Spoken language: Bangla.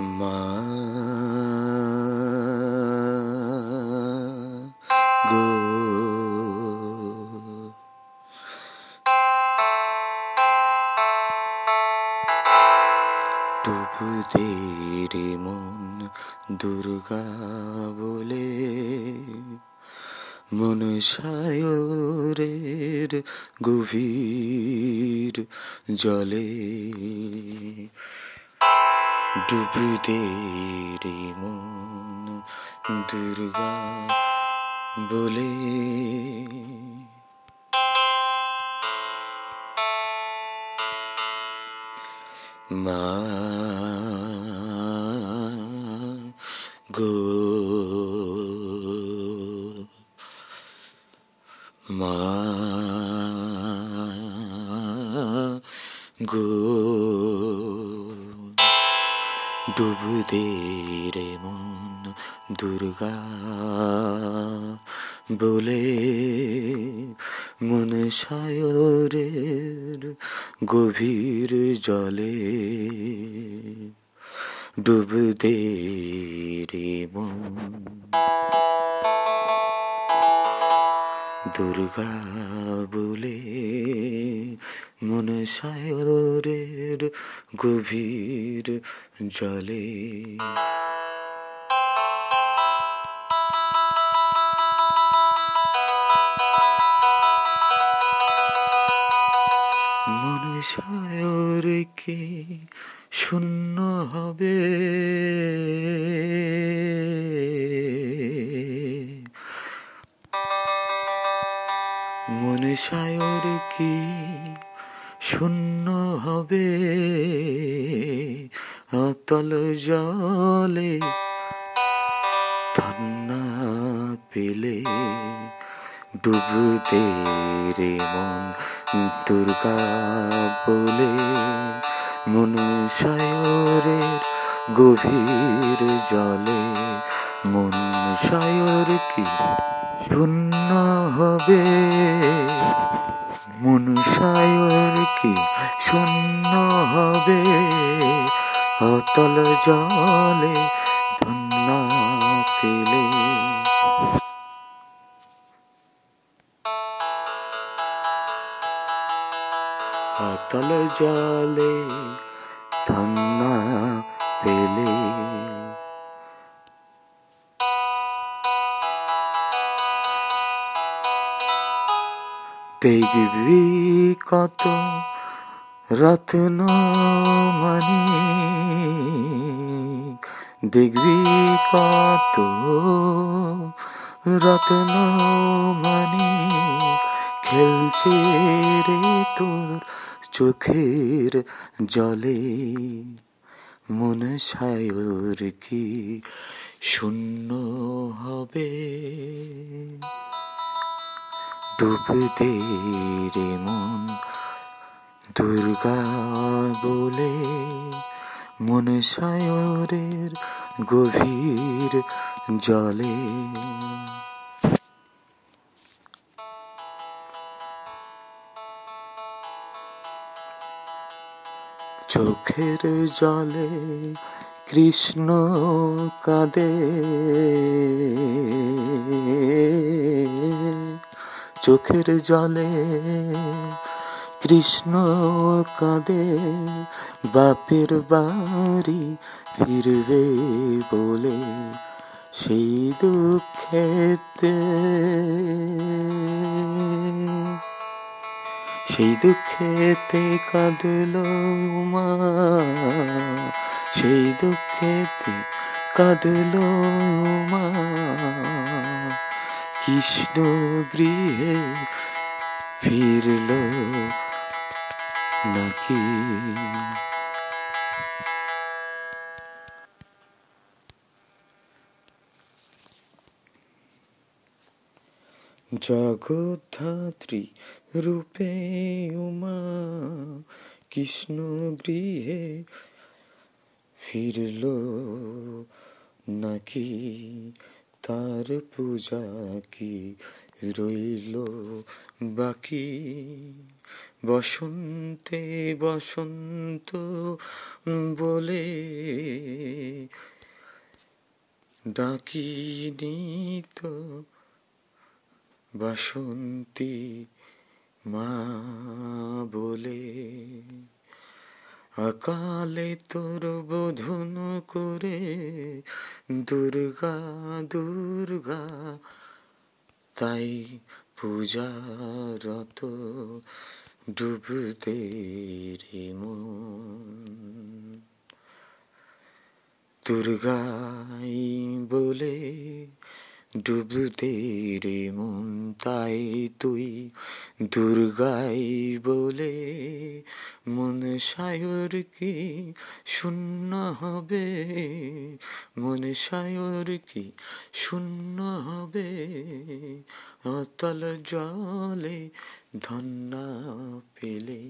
মা গো। ডুবুদে রে মন দুর্গা বলে মন সায়রের গভীর জলে ডুবুদে রে মন দুর্গা বলে। মা গো মা গো। ডুবুদে রে মন দুর্গা বলে মন সায়রের গভীর জলে। ডুবুদে রে মন দুর্গা বলে মন সায়রের গভীর জলে। মন সায়র কি শূন্য হবে। মনে সায়র কি শূন্য হবে? অতল জলে ধন্না পেলে ডুবতে রে মন দুর্গা বলে মন সায়রের গভীর জলে মন সায়র কি? শূন্য হবে। মন সায়র কি শূন্য হবে? অতল জলে ধন্না পেলে। অতল জলে ধন্না পেলে। দেখবি কত রত্ন মানি দেখবি কত রত্ন মানি খেলছে রে তোর চোখের জলে। মন সায়র কি শূন্য হবে? ডুবতে রে মন দুর্গা বলে মন সায়রের গভীর জলে। চোখের জলে কৃষ্ণ কাঁদে। চোখের জলে কৃষ্ণ কাঁদে, বাপের বাড়ি ফিরবে বলে সেই দুঃখেতে। সেই দুঃখেতে কাঁদল মা, সেই দুঃখেতে কাঁদল মা। কৃষ্ণ গৃহে ফিরল নাকি? জগদ্ধাত্রী রূপে উমা কৃষ্ণ গৃহে ফিরল নাকি? তার পূজা কি রইল বাকি? বসন্তে বসন্ত বলে ডাকিনি তো বাসন্তী মা বলে। অকালে তোর বোধন করে দুর্গা দুর্গা। তাই পূজারত ডুবতে রে দুর্গাই বলে ডুবতে রে মন তাই তুই দুর্গাই বলে। মন সায়র কি শূন্য হবে? মন সায়র কি শূন্য হবে? অতল জলে ধন্যা পেলে